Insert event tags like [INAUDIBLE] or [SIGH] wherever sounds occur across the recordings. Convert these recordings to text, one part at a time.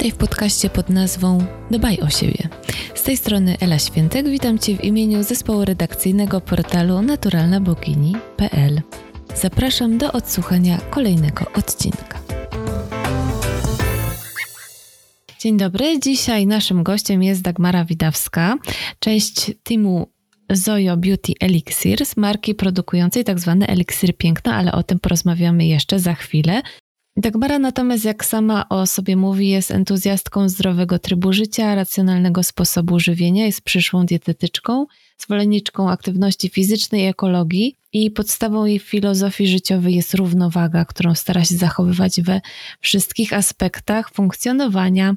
Witaj w podcaście pod nazwą Dbaj o siebie. Z tej strony Ela Świętek, witam Cię w imieniu zespołu redakcyjnego portalu naturalnabogini.pl. Zapraszam do odsłuchania kolejnego odcinka. Dzień dobry, dzisiaj naszym gościem jest Dagmara Widawska, część teamu Zoyo Beauty Elixirs, marki produkującej tzw. Tak eliksir piękna, ale o tym porozmawiamy jeszcze za chwilę. Dagmara natomiast, jak sama o sobie mówi, jest entuzjastką zdrowego trybu życia, racjonalnego sposobu żywienia, jest przyszłą dietetyczką, zwolenniczką aktywności fizycznej i ekologii i podstawą jej filozofii życiowej jest równowaga, którą stara się zachowywać we wszystkich aspektach funkcjonowania.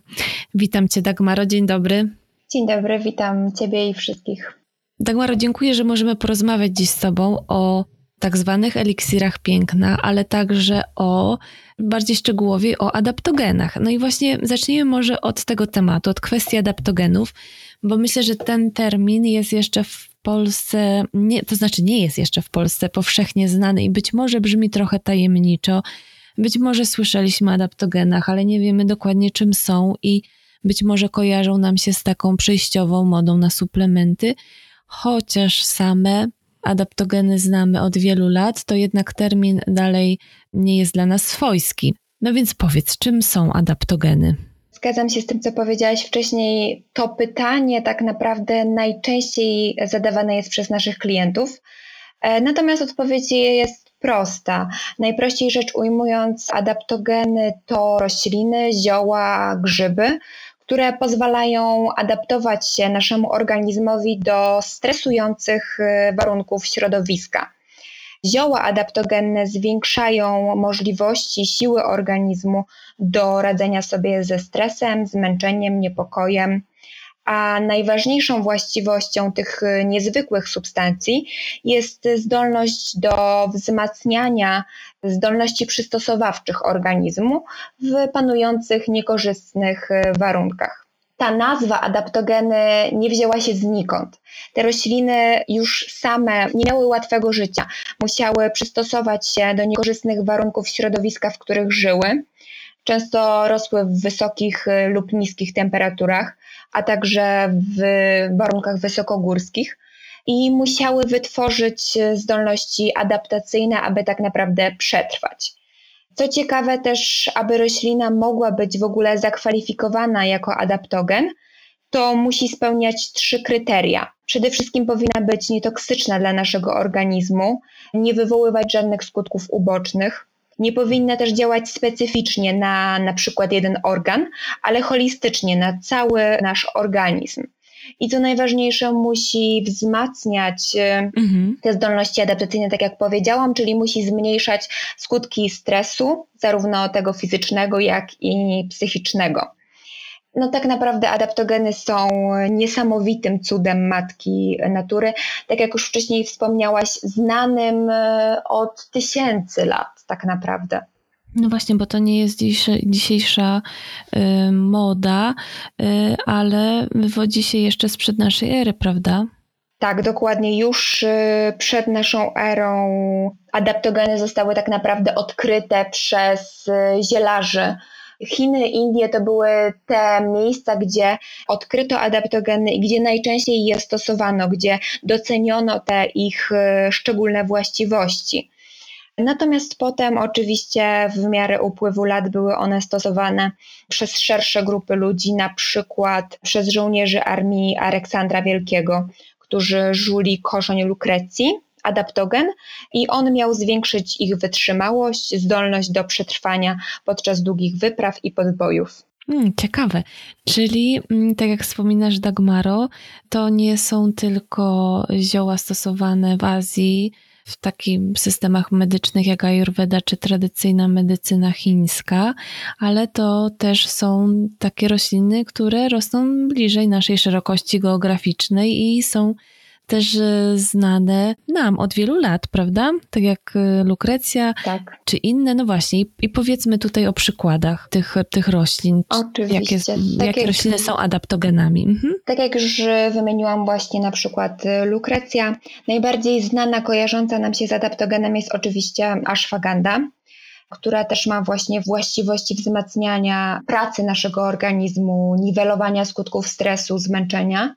Witam Cię Dagmaro, dzień dobry. Dzień dobry, witam Ciebie i wszystkich. Dagmaro, dziękuję, że możemy porozmawiać dziś z Tobą o tak zwanych eliksirach piękna, ale także o bardziej szczegółowo o adaptogenach. No i właśnie zacznijmy może od tego tematu, od kwestii adaptogenów, bo myślę, że ten termin jest jeszcze w Polsce, nie, to znaczy nie jest jeszcze w Polsce powszechnie znany i być może brzmi trochę tajemniczo. Być może słyszeliśmy o adaptogenach, ale nie wiemy dokładnie czym są i być może kojarzą nam się z taką przejściową modą na suplementy, chociaż same adaptogeny znamy od wielu lat, to jednak termin dalej nie jest dla nas swojski. No więc powiedz, czym są adaptogeny? Zgadzam się z tym, co powiedziałaś wcześniej. To pytanie tak naprawdę najczęściej zadawane jest przez naszych klientów. E, natomiast odpowiedź jest prosta. Najprościej rzecz ujmując, adaptogeny to rośliny, zioła, grzyby, które pozwalają adaptować się naszemu organizmowi do stresujących y, warunków środowiska. Zioła adaptogenne zwiększają możliwości siły organizmu do radzenia sobie ze stresem, zmęczeniem, niepokojem. A najważniejszą właściwością tych y, niezwykłych substancji jest zdolność do wzmacniania zdolności przystosowawczych organizmu w panujących niekorzystnych y, warunkach. Ta nazwa adaptogeny nie wzięła się znikąd. Te rośliny już same nie miały łatwego życia. Musiały przystosować się do niekorzystnych warunków środowiska, w których żyły. Często rosły w wysokich y, lub niskich temperaturach, a także w warunkach wysokogórskich i musiały wytworzyć e, zdolności adaptacyjne, aby tak naprawdę przetrwać. Co ciekawe też, aby roślina mogła być w ogóle zakwalifikowana jako adaptogen, to musi spełniać trzy kryteria. Przede wszystkim powinna być nietoksyczna dla naszego organizmu, nie wywoływać żadnych skutków ubocznych, nie powinna też działać specyficznie na na przykład jeden organ, ale holistycznie na cały nasz organizm. I co najważniejsze, musi wzmacniać e, mhm. te zdolności adaptacyjne, tak jak powiedziałam, czyli musi zmniejszać skutki stresu, zarówno tego fizycznego, jak i psychicznego. No tak naprawdę adaptogeny są niesamowitym cudem matki natury. Tak jak już wcześniej wspomniałaś, znanym e, od tysięcy lat tak naprawdę. No właśnie, bo to nie jest dzisiejsza y, moda, y, ale wywodzi się jeszcze sprzed naszej ery, prawda? Tak, dokładnie. Już y, przed naszą erą adaptogeny zostały tak naprawdę odkryte przez y, zielarzy. Chiny, Indie to były te miejsca, gdzie odkryto adaptogeny i gdzie najczęściej je stosowano, gdzie doceniono te ich y, szczególne właściwości. Natomiast potem oczywiście w miarę upływu lat były one stosowane przez szersze grupy ludzi, na przykład przez żołnierzy armii Aleksandra Wielkiego, którzy żuli korzeń lukrecji, adaptogen i on miał zwiększyć ich wytrzymałość, zdolność do przetrwania podczas długich wypraw i podbojów. Hmm, ciekawe. Czyli, mm, tak jak wspominasz, Dagmaro, to nie są tylko zioła stosowane w Azji, w takich systemach medycznych jak Ayurveda czy tradycyjna medycyna chińska, ale to też są takie rośliny, które rosną bliżej naszej szerokości geograficznej i są też e, znane nam od wielu lat, prawda? Tak jak e, lukrecja tak. czy inne. No właśnie, i, powiedzmy tutaj o przykładach tych, tych roślin. Oczywiście. Jakie, tak jakie jak, rośliny są adaptogenami. Mhm. Tak jak już wymieniłam właśnie na przykład e, lukrecja, najbardziej znana, kojarząca nam się z adaptogenem jest oczywiście ashwagandha która też ma właśnie właściwości wzmacniania pracy naszego organizmu, niwelowania skutków stresu, zmęczenia.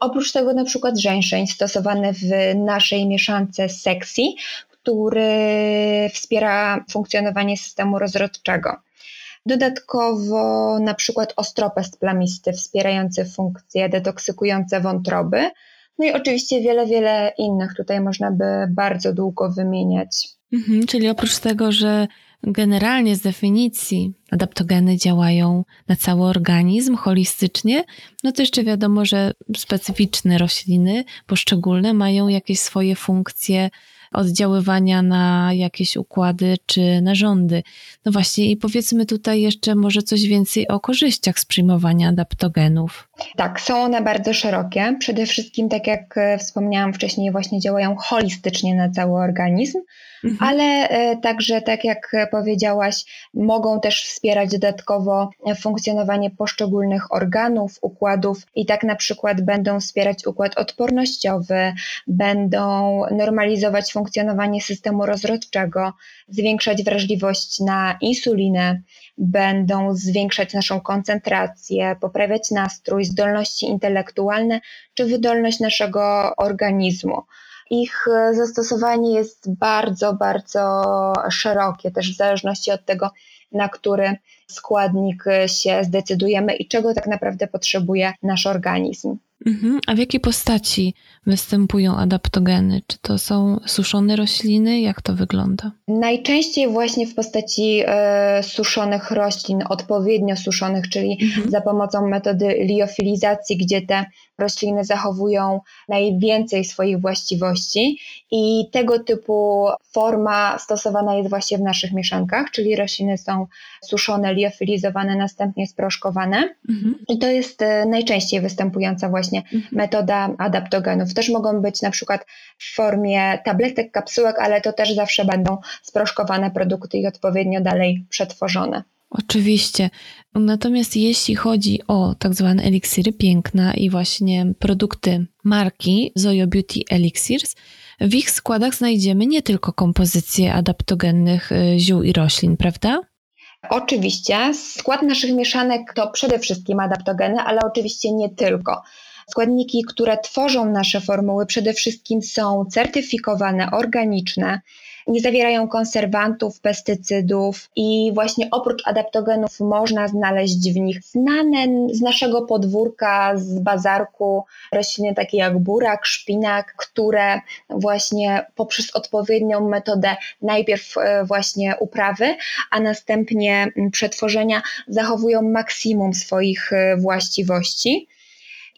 Oprócz tego na przykład żeńszeń stosowany w naszej mieszance sexy, który wspiera funkcjonowanie systemu rozrodczego. Dodatkowo na przykład ostropest plamisty wspierający funkcje detoksykujące wątroby. No i oczywiście wiele, wiele innych tutaj można by bardzo długo wymieniać. Mhm, czyli oprócz tego, że generalnie z definicji adaptogeny działają na cały organizm holistycznie, no to jeszcze wiadomo, że specyficzne rośliny, poszczególne, mają jakieś swoje funkcje oddziaływania na jakieś układy czy narządy. No właśnie, i powiedzmy tutaj jeszcze może coś więcej o korzyściach z przyjmowania adaptogenów. Tak, są one bardzo szerokie. Przede wszystkim, tak jak e, wspomniałam wcześniej, właśnie działają holistycznie na cały organizm, mhm. ale e, także, tak jak powiedziałaś, mogą też wspierać dodatkowo funkcjonowanie poszczególnych organów, układów i tak na przykład będą wspierać układ odpornościowy, będą normalizować funkcjonowanie systemu rozrodczego, zwiększać wrażliwość na insulinę, będą zwiększać naszą koncentrację, poprawiać nastrój, zdolności intelektualne czy wydolność naszego organizmu. Ich e, zastosowanie jest bardzo, bardzo szerokie, też w zależności od tego, na który składnik się zdecydujemy i czego tak naprawdę potrzebuje nasz organizm. Mhm. A w jakiej postaci występują adaptogeny? Czy to są suszone rośliny? Jak to wygląda? Najczęściej właśnie w postaci e, suszonych roślin, odpowiednio suszonych, czyli mhm. za pomocą metody liofilizacji, gdzie te rośliny zachowują najwięcej swoich właściwości i tego typu forma stosowana jest właśnie w naszych mieszankach, czyli rośliny są suszone, liofilizowane, następnie sproszkowane. Mhm. I to jest e, najczęściej występująca właśnie mhm. metoda adaptogenów. Też mogą być na przykład w formie tabletek, kapsułek, ale to też zawsze będą sproszkowane produkty i odpowiednio dalej przetworzone. Oczywiście. Natomiast jeśli chodzi o tak zwane eliksiry piękna i właśnie produkty marki Zoyo Beauty Elixirs, w ich składach znajdziemy nie tylko kompozycje adaptogennych y, ziół i roślin, prawda? Oczywiście. Skład naszych mieszanek to przede wszystkim adaptogeny, ale oczywiście nie tylko. Składniki, które tworzą nasze formuły, przede wszystkim są certyfikowane, organiczne, nie zawierają konserwantów, pestycydów i właśnie oprócz adaptogenów można znaleźć w nich znane z naszego podwórka, z bazarku rośliny takie jak burak, szpinak, które właśnie poprzez odpowiednią metodę najpierw e, właśnie uprawy, a następnie przetworzenia zachowują maksimum swoich e, właściwości.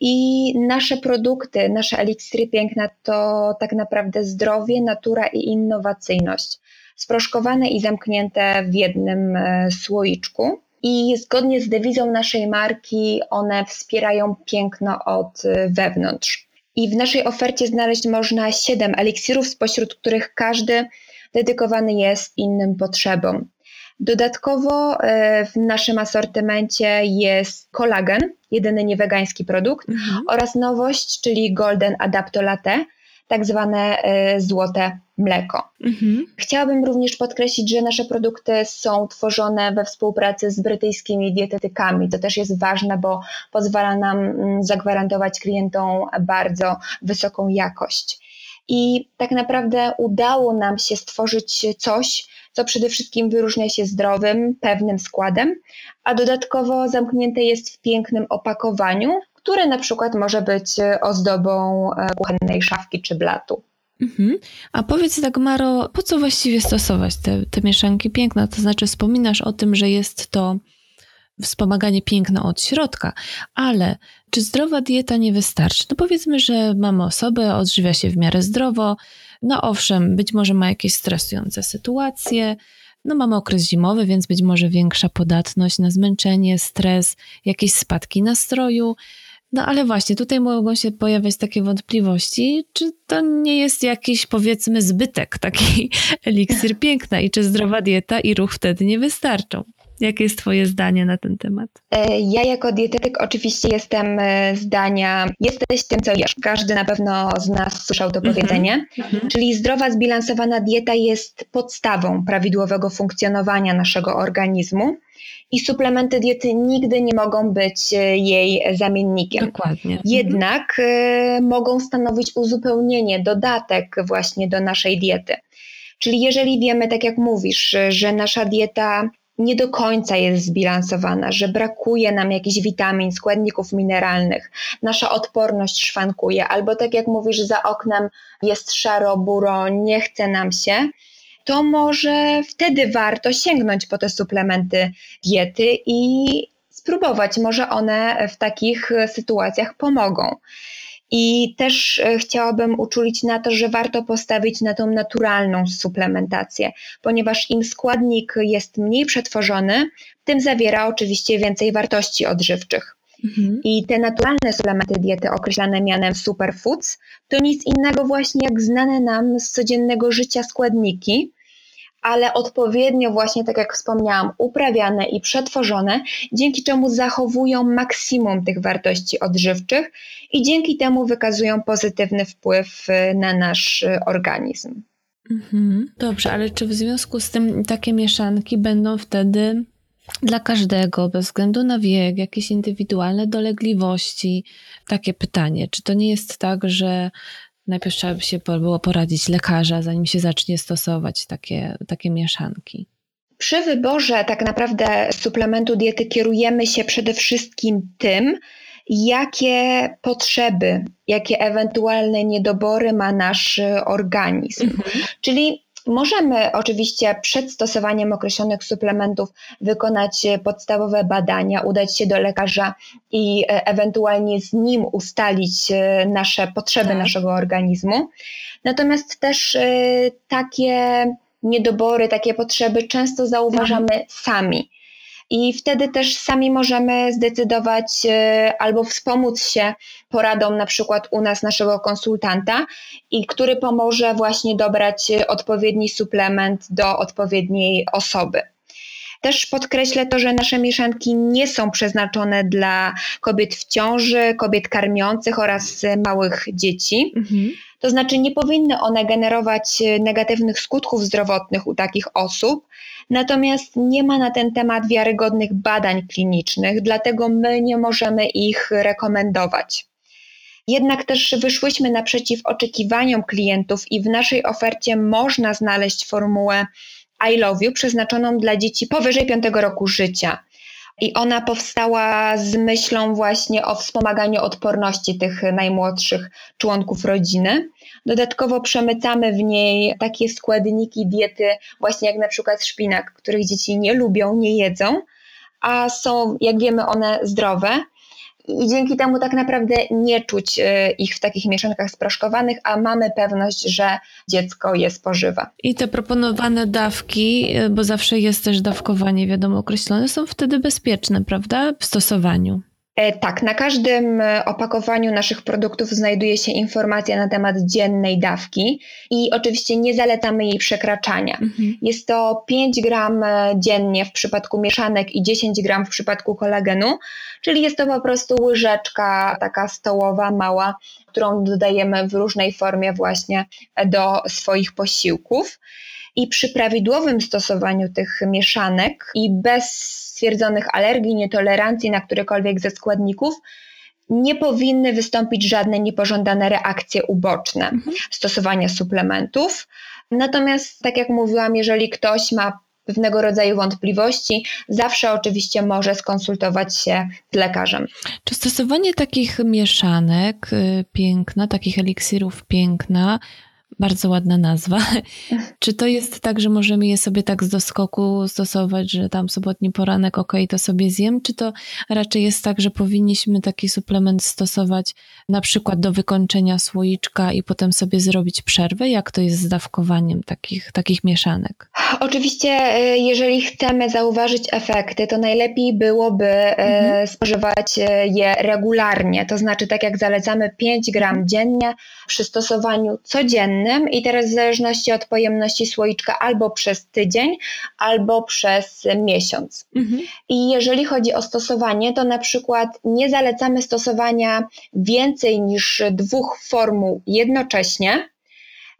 I nasze produkty, nasze eliksiry piękna to tak naprawdę zdrowie, natura i innowacyjność. Sproszkowane i zamknięte w jednym e, słoiczku. I zgodnie z dewizą naszej marki, one wspierają piękno od e, wewnątrz. I w naszej ofercie znaleźć można 7 eliksirów, spośród których każdy dedykowany jest innym potrzebom. Dodatkowo e, w naszym asortymencie jest kolagen, jedyny niewegański produkt, mhm. oraz nowość, czyli Golden Adapto Latte, tak zwane e, złote mleko. Mhm. Chciałabym również podkreślić, że nasze produkty są tworzone we współpracy z brytyjskimi dietetykami. To też jest ważne, bo pozwala nam mm, zagwarantować klientom bardzo wysoką jakość. I tak naprawdę udało nam się stworzyć coś, co przede wszystkim wyróżnia się zdrowym, pewnym składem, a dodatkowo zamknięte jest w pięknym opakowaniu, które na przykład może być ozdobą e, kuchennej szafki czy blatu. Mhm. A powiedz tak, Maro, po co właściwie stosować te, te mieszanki piękna? To znaczy, wspominasz o tym, że jest to wspomaganie piękna od środka, ale czy zdrowa dieta nie wystarczy? No powiedzmy, że mamy osobę, odżywia się w miarę zdrowo, no owszem, być może ma jakieś stresujące sytuacje, no mamy okres zimowy, więc być może większa podatność na zmęczenie, stres, jakieś spadki nastroju. No ale właśnie, tutaj mogą się pojawiać takie wątpliwości, czy to nie jest jakiś powiedzmy zbytek, taki [LAUGHS] eliksir piękna i czy zdrowa dieta i ruch wtedy nie wystarczą. Jakie jest Twoje zdanie na ten temat? E, ja jako dietetyk oczywiście jestem e, zdania, jesteś tym, co jesz. Każdy na pewno z nas słyszał to -hmm. powiedzenie. Mm -hmm. Czyli zdrowa, zbilansowana dieta jest podstawą prawidłowego funkcjonowania naszego organizmu i suplementy diety nigdy nie mogą być e, jej zamiennikiem. Dokładnie. Mhm. Jednak y, mogą stanowić uzupełnienie, dodatek właśnie do naszej diety. Czyli jeżeli wiemy, tak jak mówisz, że nasza dieta nie do końca jest zbilansowana, że brakuje nam jakichś witamin, składników mineralnych, nasza odporność szwankuje, albo tak jak mówisz, za oknem jest szaro, buro, nie chce nam się, to może wtedy warto sięgnąć po te suplementy diety i spróbować. Może one w takich sytuacjach pomogą. I też e, chciałabym uczulić na to, że warto postawić na tą naturalną suplementację, ponieważ im składnik jest mniej przetworzony, tym zawiera oczywiście więcej wartości odżywczych. Mhm. I te naturalne suplementy diety określane mianem superfoods to nic innego właśnie jak znane nam z codziennego życia składniki, ale odpowiednio właśnie, tak jak wspomniałam, uprawiane i przetworzone, dzięki czemu zachowują maksimum tych wartości odżywczych i dzięki temu wykazują pozytywny wpływ y, na nasz y, organizm. Mhm. Dobrze, ale czy w związku z tym takie mieszanki będą wtedy dla każdego, bez względu na wiek, jakieś indywidualne dolegliwości? Takie pytanie. Czy to nie jest tak, że najpierw trzeba by się było poradzić lekarza, zanim się zacznie stosować takie, takie mieszanki? Przy wyborze tak naprawdę suplementu diety kierujemy się przede wszystkim tym, jakie potrzeby, jakie ewentualne niedobory ma nasz organizm. Mhm. Czyli Możemy oczywiście przed stosowaniem określonych suplementów wykonać podstawowe badania, udać się do lekarza i e, ewentualnie z nim ustalić e, nasze potrzeby tak. naszego organizmu. Natomiast też e, takie niedobory, takie potrzeby często zauważamy mhm. sami. I wtedy też sami możemy zdecydować e, albo wspomóc się poradą na przykład u nas naszego konsultanta i który pomoże właśnie dobrać odpowiedni suplement do odpowiedniej osoby. Też podkreślę to, że nasze mieszanki nie są przeznaczone dla kobiet w ciąży, kobiet karmiących oraz małych dzieci. Mhm. To znaczy, nie powinny one generować negatywnych skutków zdrowotnych u takich osób, Natomiast nie ma na ten temat wiarygodnych badań klinicznych, dlatego my nie możemy ich rekomendować. Jednak też wyszłyśmy naprzeciw oczekiwaniom klientów i w naszej ofercie można znaleźć formułę I Love You przeznaczoną dla dzieci powyżej 5 roku życia. I ona powstała z myślą właśnie o wspomaganiu odporności tych najmłodszych członków rodziny. Dodatkowo przemycamy w niej takie składniki diety, właśnie jak na przykład szpinak, których dzieci nie lubią, nie jedzą, a są, jak wiemy, one zdrowe. I dzięki temu tak naprawdę nie czuć e, ich w takich mieszankach sproszkowanych, a mamy pewność, że dziecko je spożywa. I te proponowane dawki, e, bo zawsze jest też dawkowanie, wiadomo, określone, są wtedy bezpieczne, prawda, w stosowaniu? E, tak, na każdym e, opakowaniu naszych produktów znajduje się informacja na temat dziennej dawki i oczywiście nie zalecamy jej przekraczania. Mhm. Jest to 5 gram e, dziennie w przypadku mieszanek i 10 gram w przypadku kolagenu, czyli jest to po prostu łyżeczka taka stołowa, mała, którą dodajemy w różnej formie właśnie do swoich posiłków. I przy prawidłowym stosowaniu tych mieszanek i bez stwierdzonych alergii, nietolerancji na którekolwiek ze składników, nie powinny wystąpić żadne niepożądane reakcje uboczne mhm. stosowania suplementów. Natomiast, tak jak mówiłam, jeżeli ktoś ma pewnego rodzaju wątpliwości, zawsze oczywiście może skonsultować się z lekarzem. Czy stosowanie takich mieszanek y, piękna, takich eliksirów piękna, bardzo ładna nazwa. [LAUGHS] Czy to jest tak, że możemy je sobie tak z doskoku stosować, że tam sobotni poranek, ok, to sobie zjem? Czy to raczej jest tak, że powinniśmy taki suplement stosować na przykład do wykończenia słoiczka i potem sobie zrobić przerwę? Jak to jest z dawkowaniem takich, takich mieszanek? Oczywiście, y, jeżeli chcemy zauważyć efekty, to najlepiej byłoby y, mhm. spożywać y, je regularnie. To znaczy, tak jak zalecamy 5 gram dziennie przy stosowaniu codziennym, dziennym i teraz w zależności od pojemności słoiczka albo przez tydzień, albo przez miesiąc. Mhm. I jeżeli chodzi o stosowanie, to na przykład nie zalecamy stosowania więcej niż dwóch formuł jednocześnie,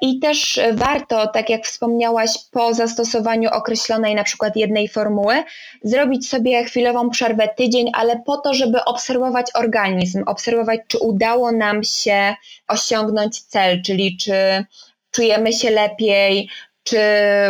i też warto, tak jak wspomniałaś, po zastosowaniu określonej na przykład jednej formuły, zrobić sobie chwilową przerwę tydzień, ale po to, żeby obserwować organizm, obserwować, czy udało nam się osiągnąć cel, czyli czy czujemy się lepiej, czy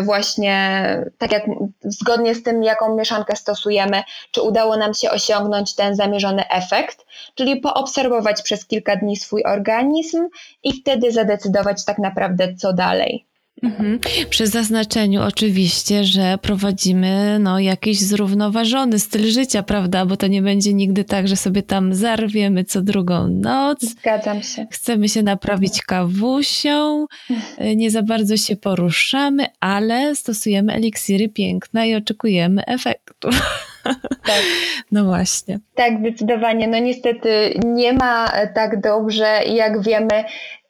właśnie tak jak zgodnie z tym, jaką mieszankę stosujemy, czy udało nam się osiągnąć ten zamierzony efekt, czyli poobserwować przez kilka dni swój organizm i wtedy zadecydować tak naprawdę, co dalej. Mhm. Przy zaznaczeniu oczywiście, że prowadzimy no, jakiś zrównoważony styl życia, prawda? Bo to nie będzie nigdy tak, że sobie tam zarwiemy co drugą noc. Zgadzam się. Chcemy się naprawić kawusią, [LAUGHS] nie za bardzo się poruszamy, ale stosujemy eliksiry piękna i oczekujemy efektu. Tak. [LAUGHS] No właśnie. Tak, zdecydowanie. No niestety nie ma tak dobrze, jak wiemy,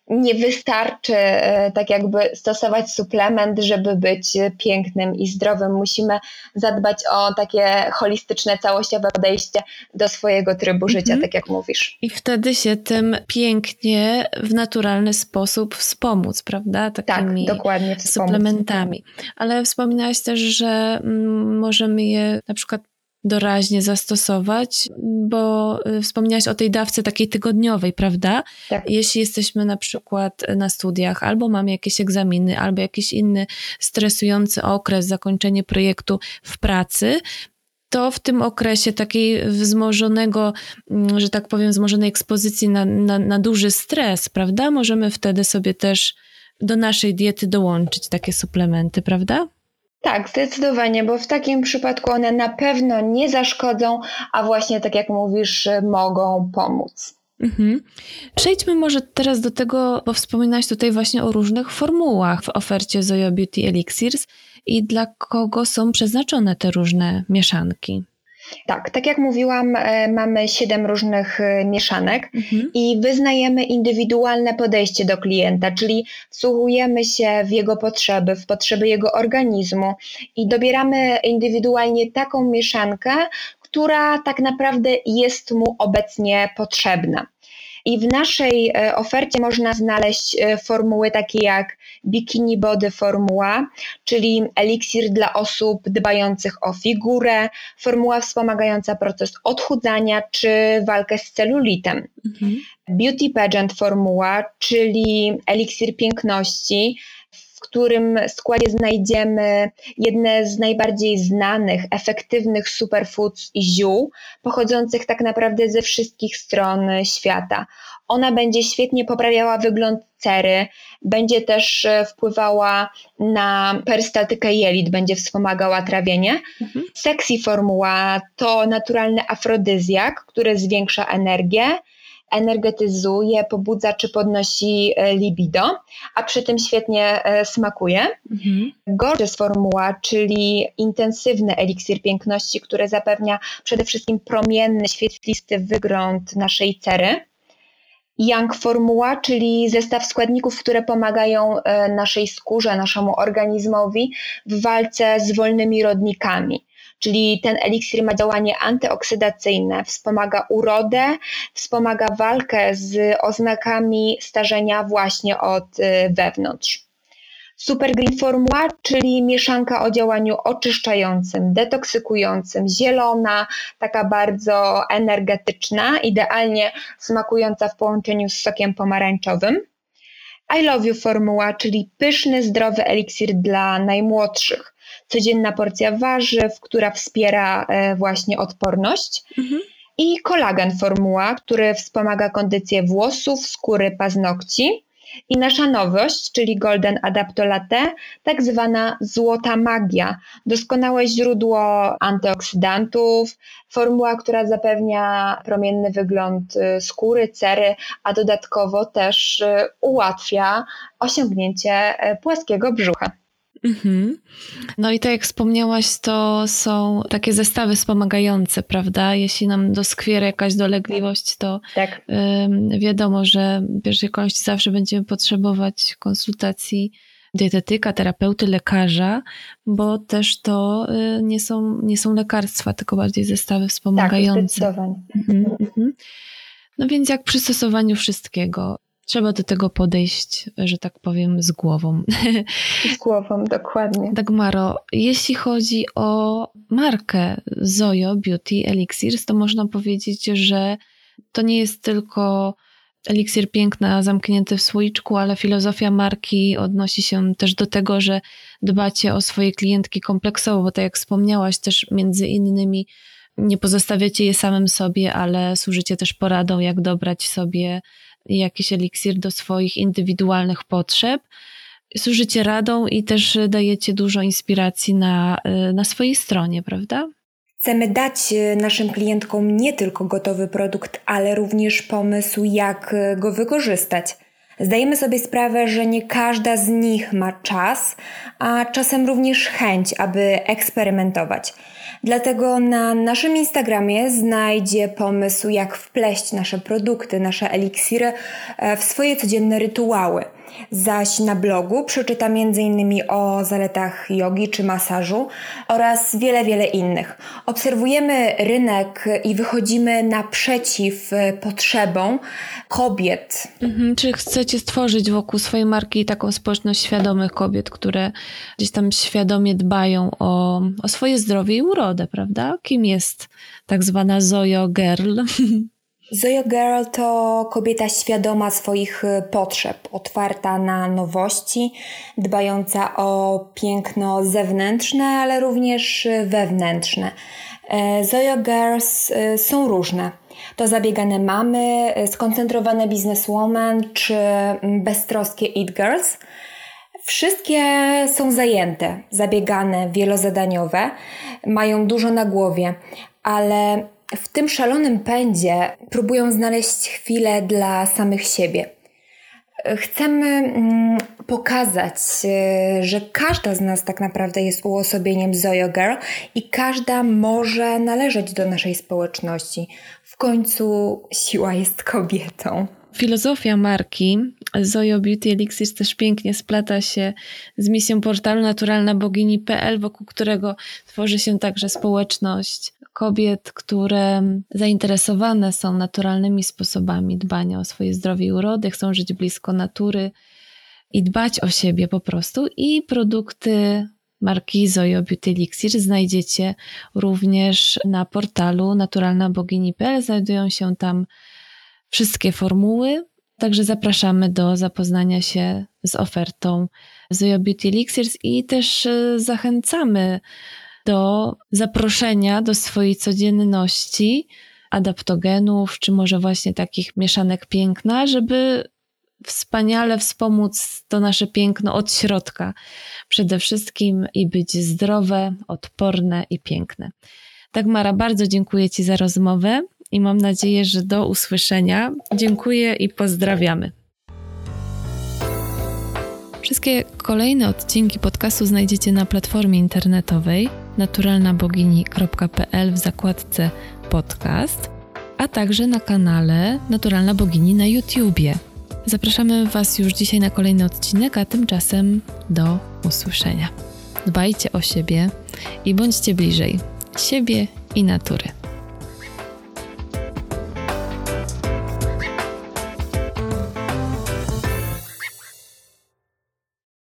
nie wystarczy e, tak jakby stosować suplement, żeby być pięknym i zdrowym. Musimy zadbać o takie holistyczne, całościowe podejście do swojego trybu życia, mhm. tak jak mówisz. I wtedy się tym pięknie w naturalny sposób wspomóc, prawda? Takimi tak, dokładnie. Wspomóc. Suplementami. Ale wspominałaś też, że mm, możemy je na przykład doraźnie zastosować, bo y, wspomniałaś o tej dawce takiej tygodniowej, prawda? Tak. Jeśli jesteśmy na przykład na studiach, albo mamy jakieś egzaminy, albo jakiś inny stresujący okres, zakończenie projektu w pracy, to w tym okresie takiej wzmożonego, mm, że tak powiem, wzmożonej ekspozycji na, na, na duży stres, prawda? Możemy wtedy sobie też do naszej diety dołączyć takie suplementy, prawda? Tak, zdecydowanie, bo w takim przypadku one na pewno nie zaszkodzą, a właśnie tak jak mówisz, mogą pomóc. Mhm. Przejdźmy może teraz do tego, bo wspominałaś tutaj właśnie o różnych formułach w ofercie Zoya Beauty Elixirs i dla kogo są przeznaczone te różne mieszanki. Tak, tak jak mówiłam, e, mamy siedem różnych e, mieszanek mhm. i wyznajemy indywidualne podejście do klienta, czyli wsłuchujemy się w jego potrzeby, w potrzeby jego organizmu i dobieramy indywidualnie taką mieszankę, która tak naprawdę jest mu obecnie potrzebna. I w naszej e, ofercie można znaleźć e, formuły takie jak Bikini Body Formuła, czyli eliksir dla osób dbających o figurę, formuła wspomagająca proces odchudzania czy walkę z celulitem. Mhm. Beauty Pageant Formuła, czyli eliksir piękności, w którym składzie znajdziemy jedne z najbardziej znanych, efektywnych superfoods i ziół, pochodzących tak naprawdę ze wszystkich stron świata. Ona będzie świetnie poprawiała wygląd cery, będzie też e, wpływała na perystaltykę jelit, będzie wspomagała trawienie. Mhm. Sexy formuła to naturalny afrodyzjak, który zwiększa energię energetyzuje, pobudza czy podnosi e, libido, a przy tym świetnie e, smakuje. Mhm. Gorgeous formuła, czyli intensywny eliksir piękności, który zapewnia przede wszystkim promienny, świetlisty wygląd naszej cery. Young Formuła, czyli zestaw składników, które pomagają e, naszej skórze, naszemu organizmowi w walce z wolnymi rodnikami czyli ten eliksir ma działanie antyoksydacyjne, wspomaga urodę, wspomaga walkę z oznakami starzenia właśnie od y, wewnątrz. Super Green Formuła, czyli mieszanka o działaniu oczyszczającym, detoksykującym, zielona, taka bardzo energetyczna, idealnie smakująca w połączeniu z sokiem pomarańczowym. I Love You Formuła, czyli pyszny, zdrowy eliksir dla najmłodszych codzienna porcja warzyw, która wspiera e, właśnie odporność. Mhm. I kolagen formuła, który wspomaga kondycję włosów, skóry, paznokci. I nasza nowość, czyli Golden Adaptolate, tak zwana złota magia, doskonałe źródło antyoksydantów, formuła, która zapewnia promienny wygląd y, skóry, cery, a dodatkowo też y, ułatwia osiągnięcie y, płaskiego brzucha. Mhm. No i tak jak wspomniałaś, to są takie zestawy wspomagające, prawda? Jeśli nam doskwiera jakaś dolegliwość, to tak. wiadomo, że w pierwszej kolejności zawsze będziemy potrzebować konsultacji dietetyka, terapeuty, lekarza, bo też to y, nie są, nie są lekarstwa, tylko bardziej zestawy wspomagające. Tak, zdecydowanie. Mhm, mhm. No więc jak przy stosowaniu wszystkiego, trzeba do tego podejść, że tak powiem, z głową. Z głową, dokładnie. Dagmaro, jeśli chodzi o markę Zoyo Beauty Elixirs, to można powiedzieć, że to nie jest tylko eliksir piękna zamknięty w słoiczku, ale filozofia marki odnosi się też do tego, że dbacie o swoje klientki kompleksowo, bo tak jak wspomniałaś, też między innymi nie pozostawiacie je samym sobie, ale służycie też poradą, jak dobrać sobie jakiś eliksir do swoich indywidualnych potrzeb. Służycie radą i też dajecie dużo inspiracji na, na swojej stronie, prawda? Chcemy dać e, naszym klientkom nie tylko gotowy produkt, ale również pomysł, jak e, go wykorzystać. Zdajemy sobie sprawę, że nie każda z nich ma czas, a czasem również chęć, aby eksperymentować. Dlatego na naszym Instagramie znajdzie pomysł, jak wpleść nasze produkty, nasze eliksiry e, w swoje codzienne rytuały. Zaś na blogu przeczyta m.in. o zaletach jogi czy masażu oraz wiele, wiele innych. Obserwujemy rynek i wychodzimy naprzeciw potrzebom kobiet. Mhm, czy chcecie stworzyć wokół swojej marki taką społeczność świadomych kobiet, które gdzieś tam świadomie dbają o, o swoje zdrowie i urodę, prawda? Kim jest tak zwana Zoyo Girl? [LAUGHS] Zoya Girl to kobieta świadoma swoich y, potrzeb, otwarta na nowości, dbająca o piękno zewnętrzne, ale również y, wewnętrzne. E, Zoya Girls y, są różne. To zabiegane mamy, skoncentrowane bizneswoman czy mm, beztroskie Eat Girls. Wszystkie są zajęte, zabiegane, wielozadaniowe, mają dużo na głowie, ale w tym szalonym pędzie próbują znaleźć chwilę dla samych siebie. Chcemy mm, pokazać, e, że każda z nas tak naprawdę jest uosobieniem Zoyo Girl i każda może należeć do naszej społeczności. W końcu siła jest kobietą. Filozofia marki Zoyo Beauty Elixir też pięknie splata się z misją portalu naturalnabogini.pl, wokół którego tworzy się także społeczność kobiet, które zainteresowane są naturalnymi sposobami dbania o swoje zdrowie i urody, chcą żyć blisko natury i dbać o siebie po prostu. I produkty marki Zoyo Beauty Elixir znajdziecie również na portalu naturalnabogini.pl. Znajdują się tam wszystkie formuły, Także zapraszamy do zapoznania się z ofertą Zoyo Beauty Elixirs i też e, zachęcamy do zaproszenia do swojej codzienności adaptogenów, czy może właśnie takich mieszanek piękna, żeby wspaniale wspomóc to nasze piękno od środka. Przede wszystkim i być zdrowe, odporne i piękne. Tak, Mara, bardzo dziękuję Ci za rozmowę i mam nadzieję, że do usłyszenia. Dziękuję i pozdrawiamy. Wszystkie kolejne odcinki podcastu znajdziecie na platformie internetowej naturalnabogini.pl w zakładce podcast, a także na kanale Naturalna Bogini na YouTubie. Zapraszamy Was już dzisiaj na kolejny odcinek, a tymczasem do usłyszenia. Dbajcie o siebie i bądźcie bliżej siebie i natury.